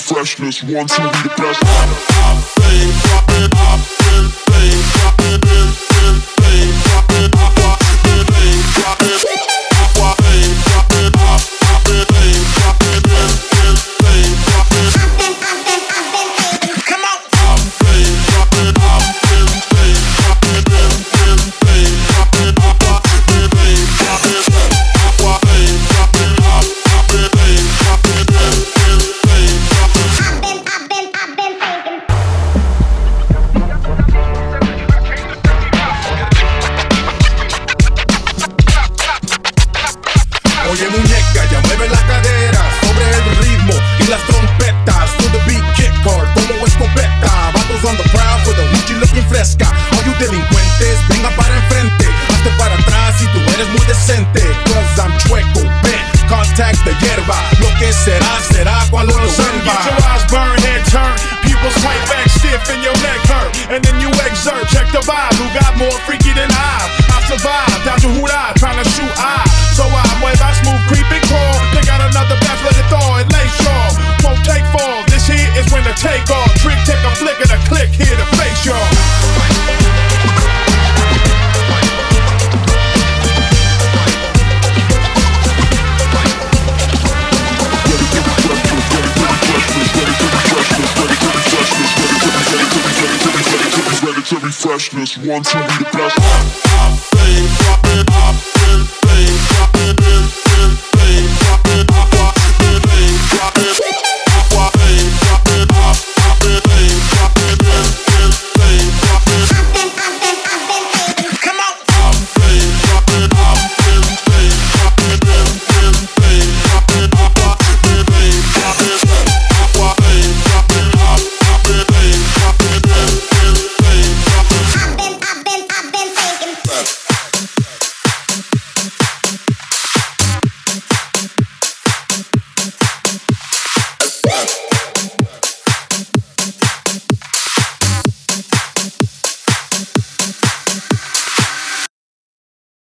freshness, one, two, we the best. Oye muñeca, ya mueve la cadera sobre el ritmo y las trompetas. To the beat, kick hard como escopeta. Vatos on the prowl with the Gucci looking fresca. All you delincuentes, venga para enfrente. Hazte para atrás si tú eres muy decente. Cause I'm chueco, bent, contact the hierba. Lo que será, será cuando lo Son, get your eyes burn, head turn. Pupils tight back, stiff, and your neck hurt. And then you exert, check the vibe. Who got more freaky than I? I survived, to Hurrah, trying to shoot. I a flick and a click here to face y'all. Hereditary freshness, ready to be ready to be ready to be ready to be ready to be freshness, one, two, we the best.